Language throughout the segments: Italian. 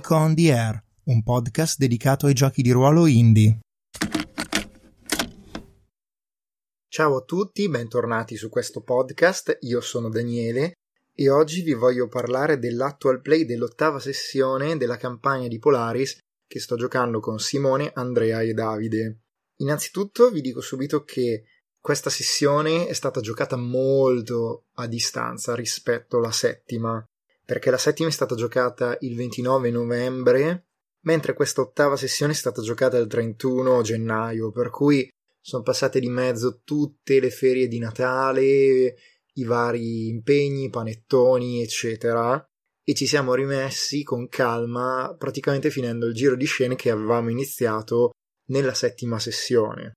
Nico on the Air, un podcast dedicato ai giochi di ruolo indie. Ciao a tutti, bentornati su questo podcast. Io sono Daniele e oggi vi voglio parlare dell'actual play dell'ottava sessione della campagna di Polaris che sto giocando con Simone, Andrea e Davide. Innanzitutto vi dico subito che questa sessione è stata giocata molto a distanza rispetto alla settima, perché la settima è stata giocata il 29 novembre, mentre questa ottava sessione è stata giocata il 31 gennaio, per cui sono passate di mezzo tutte le ferie di Natale, i vari impegni, panettoni, eccetera, e ci siamo rimessi con calma, praticamente finendo il giro di scene che avevamo iniziato nella settima sessione.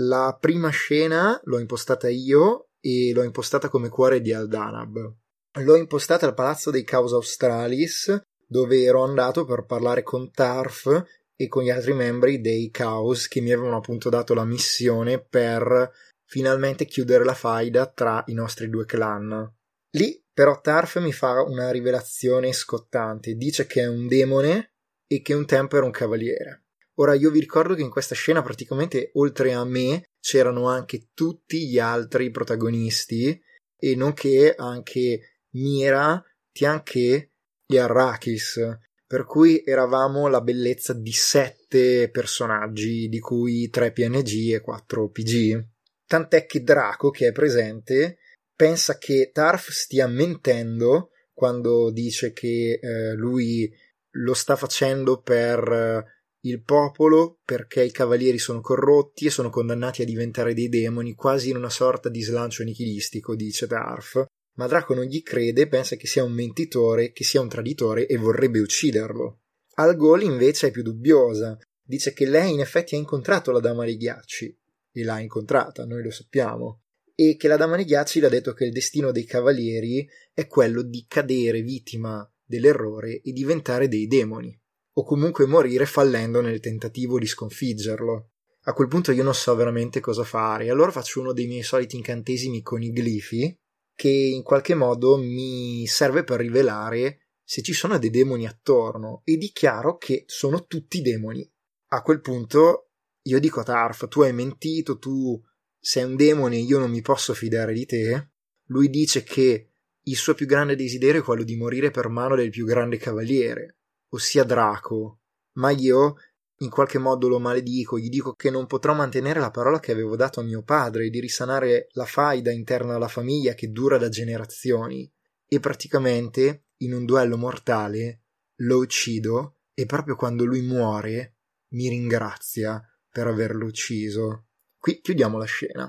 La prima scena l'ho impostata io e l'ho impostata come cuore di Aldanab. L'ho impostata al Palazzo dei Caos Australis, dove ero andato per parlare con Tarf e con gli altri membri dei Chaos che mi avevano appunto dato la missione per finalmente chiudere la faida tra i nostri due clan. Lì però Tarf mi fa una rivelazione scottante, dice che è un demone e che un tempo era un cavaliere. Ora io vi ricordo che in questa scena praticamente oltre a me c'erano anche tutti gli altri protagonisti e nonché anche Mira, Tianche e Arrakis, per cui eravamo la bellezza di sette personaggi, di cui tre PNG e quattro PG. Tant'è che Draco, che è presente, pensa che Tarf stia mentendo quando dice che eh, lui lo sta facendo per eh, il popolo perché i cavalieri sono corrotti e sono condannati a diventare dei demoni, quasi in una sorta di slancio nichilistico, dice Darf. Ma Draco non gli crede, pensa che sia un mentitore, che sia un traditore e vorrebbe ucciderlo. Al Gol invece è più dubbiosa. Dice che lei in effetti ha incontrato la Dama dei Ghiacci. E l'ha incontrata, noi lo sappiamo. E che la Dama dei Ghiacci le ha detto che il destino dei cavalieri è quello di cadere vittima dell'errore e diventare dei demoni, o comunque morire fallendo nel tentativo di sconfiggerlo. A quel punto io non so veramente cosa fare, allora faccio uno dei miei soliti incantesimi con i glifi, che in qualche modo mi serve per rivelare se ci sono dei demoni attorno e dichiaro che sono tutti demoni. A quel punto io dico a Tarf, tu hai mentito, tu sei un demone, io non mi posso fidare di te. Lui dice che il suo più grande desiderio è quello di morire per mano del più grande cavaliere, ossia Draco. Ma io in qualche modo lo maledico, gli dico che non potrò mantenere la parola che avevo dato a mio padre di risanare la faida interna alla famiglia che dura da generazioni. E praticamente, in un duello mortale, lo uccido e proprio quando lui muore mi ringrazia per averlo ucciso. Qui chiudiamo la scena.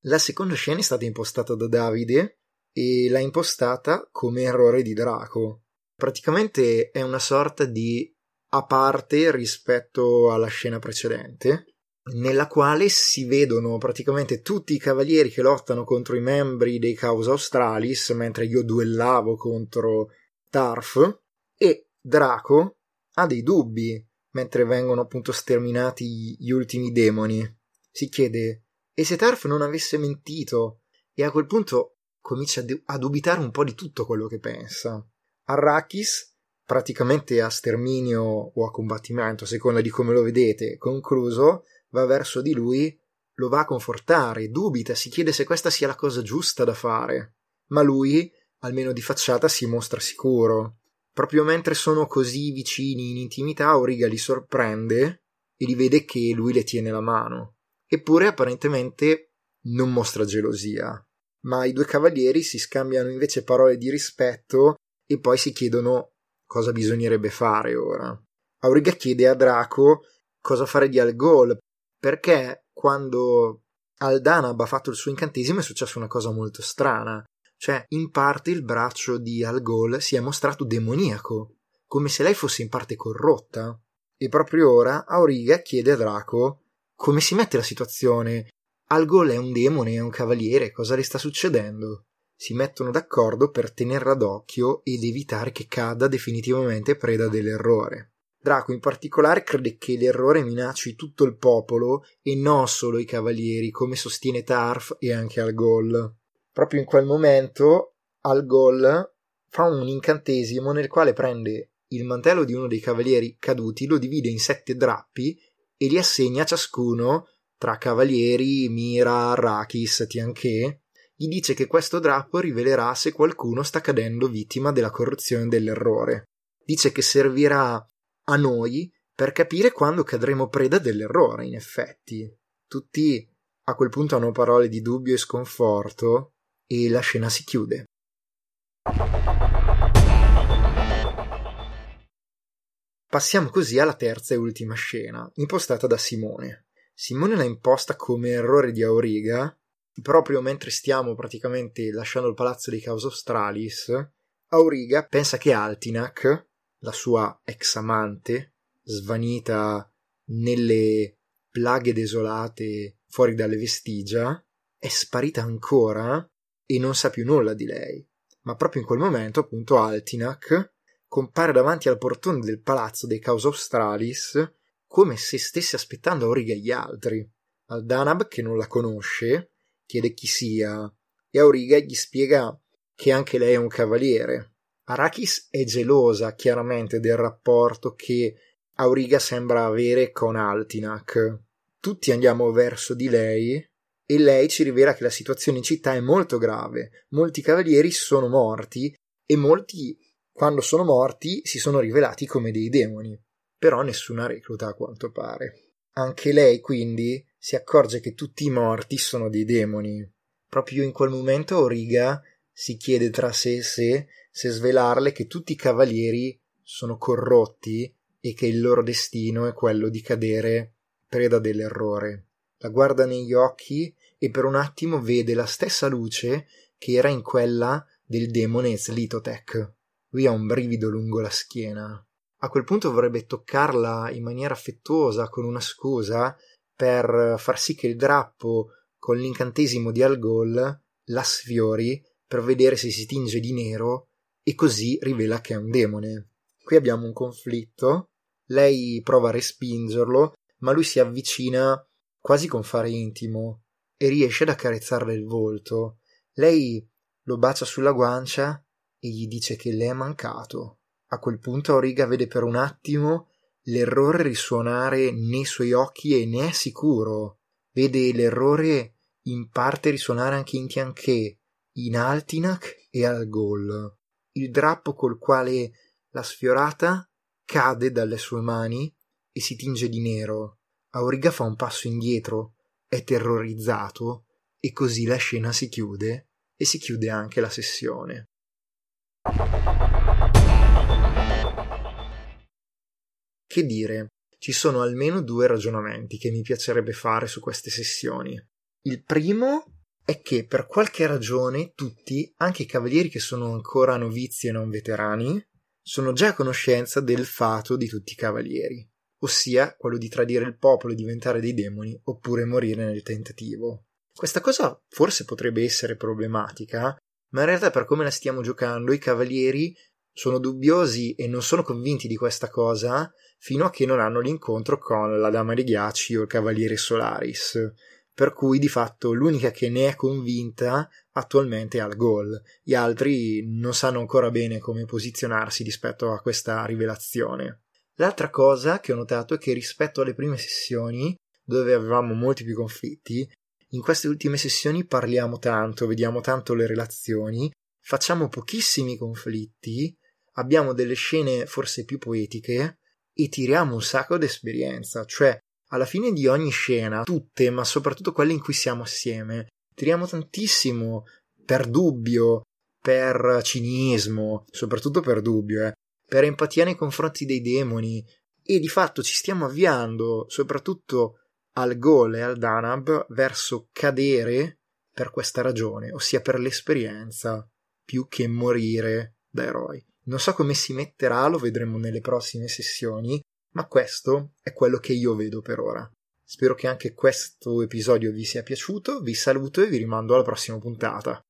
La seconda scena è stata impostata da Davide e l'ha impostata come errore di Draco. Praticamente è una sorta di a parte rispetto alla scena precedente, nella quale si vedono praticamente tutti i cavalieri che lottano contro i membri dei Causa Australis, mentre io duellavo contro Tarf, e Draco ha dei dubbi mentre vengono appunto sterminati gli ultimi demoni. Si chiede e se Tarf non avesse mentito? E a quel punto comincia a dubitare un po' di tutto quello che pensa. Arrakis, praticamente a sterminio o a combattimento, a seconda di come lo vedete, concluso, va verso di lui, lo va a confortare, dubita, si chiede se questa sia la cosa giusta da fare. Ma lui, almeno di facciata, si mostra sicuro. Proprio mentre sono così vicini in intimità, Origa li sorprende e li vede che lui le tiene la mano eppure apparentemente non mostra gelosia. Ma i due cavalieri si scambiano invece parole di rispetto e poi si chiedono cosa bisognerebbe fare ora. Auriga chiede a Draco cosa fare di Algol, perché quando Aldanab ha fatto il suo incantesimo è successa una cosa molto strana. Cioè, in parte il braccio di Algol si è mostrato demoniaco, come se lei fosse in parte corrotta. E proprio ora Auriga chiede a Draco come si mette la situazione? Algol è un demone, è un cavaliere, cosa le sta succedendo? Si mettono d'accordo per tenerla d'occhio ed evitare che cada definitivamente preda dell'errore. Draco in particolare crede che l'errore minacci tutto il popolo e non solo i cavalieri, come sostiene Tarf e anche Algol. Proprio in quel momento Algol fa un incantesimo nel quale prende il mantello di uno dei cavalieri caduti, lo divide in sette drappi e li assegna a ciascuno tra cavalieri, Mira, Arrakis, Tianché. Gli dice che questo drappo rivelerà se qualcuno sta cadendo vittima della corruzione dell'errore. Dice che servirà a noi per capire quando cadremo preda dell'errore, in effetti. Tutti a quel punto hanno parole di dubbio e sconforto e la scena si chiude. Passiamo così alla terza e ultima scena, impostata da Simone. Simone l'ha imposta come errore di Auriga, proprio mentre stiamo praticamente lasciando il palazzo dei Caos Australis, Auriga pensa che Altinac, la sua ex amante, svanita nelle plaghe desolate fuori dalle vestigia, è sparita ancora e non sa più nulla di lei. Ma proprio in quel momento, appunto, Altinac compare davanti al portone del palazzo dei Caos Australis come se stesse aspettando Auriga e gli altri. Aldanab, che non la conosce, chiede chi sia e Auriga gli spiega che anche lei è un cavaliere. Arrakis è gelosa chiaramente del rapporto che Auriga sembra avere con Altinac. Tutti andiamo verso di lei e lei ci rivela che la situazione in città è molto grave. Molti cavalieri sono morti e molti, quando sono morti, si sono rivelati come dei demoni. Però nessuna recluta a quanto pare. Anche lei, quindi, si accorge che tutti i morti sono dei demoni. Proprio in quel momento Auriga si chiede tra sé e sé se svelarle che tutti i cavalieri sono corrotti e che il loro destino è quello di cadere preda dell'errore. La guarda negli occhi e per un attimo vede la stessa luce che era in quella del demone Slitotech. Lui ha un brivido lungo la schiena. A quel punto vorrebbe toccarla in maniera affettuosa con una scusa per far sì che il drappo con l'incantesimo di Algol la sfiori per vedere se si tinge di nero e così rivela che è un demone. Qui abbiamo un conflitto lei prova a respingerlo, ma lui si avvicina quasi con fare intimo e riesce ad accarezzarle il volto. Lei lo bacia sulla guancia e gli dice che le è mancato. A quel punto Auriga vede per un attimo l'errore risuonare nei suoi occhi e ne è sicuro. Vede l'errore in parte risuonare anche in Tianché, in Altinac e al Gol. Il drappo col quale l'ha sfiorata cade dalle sue mani e si tinge di nero. Auriga fa un passo indietro, è terrorizzato e così la scena si chiude e si chiude anche la sessione. Che dire, ci sono almeno due ragionamenti che mi piacerebbe fare su queste sessioni. Il primo è che per qualche ragione tutti, anche i cavalieri che sono ancora novizi e non veterani, sono già a conoscenza del fato di tutti i cavalieri, ossia quello di tradire il popolo e diventare dei demoni oppure morire nel tentativo. Questa cosa forse potrebbe essere problematica, ma in realtà per come la stiamo giocando i cavalieri sono dubbiosi e non sono convinti di questa cosa fino a che non hanno l'incontro con la Dama dei Ghiacci o il Cavaliere Solaris per cui di fatto l'unica che ne è convinta attualmente è al gol. Gli altri non sanno ancora bene come posizionarsi rispetto a questa rivelazione. L'altra cosa che ho notato è che rispetto alle prime sessioni, dove avevamo molti più conflitti, in queste ultime sessioni parliamo tanto, vediamo tanto le relazioni, facciamo pochissimi conflitti, abbiamo delle scene forse più poetiche e tiriamo un sacco d'esperienza, cioè alla fine di ogni scena, tutte, ma soprattutto quelle in cui siamo assieme, tiriamo tantissimo per dubbio, per cinismo, soprattutto per dubbio, eh, per empatia nei confronti dei demoni e di fatto ci stiamo avviando, soprattutto al Gol e al Danab, verso cadere per questa ragione, ossia per l'esperienza, più che morire da eroi. Non so come si metterà, lo vedremo nelle prossime sessioni, ma questo è quello che io vedo per ora. Spero che anche questo episodio vi sia piaciuto, vi saluto e vi rimando alla prossima puntata.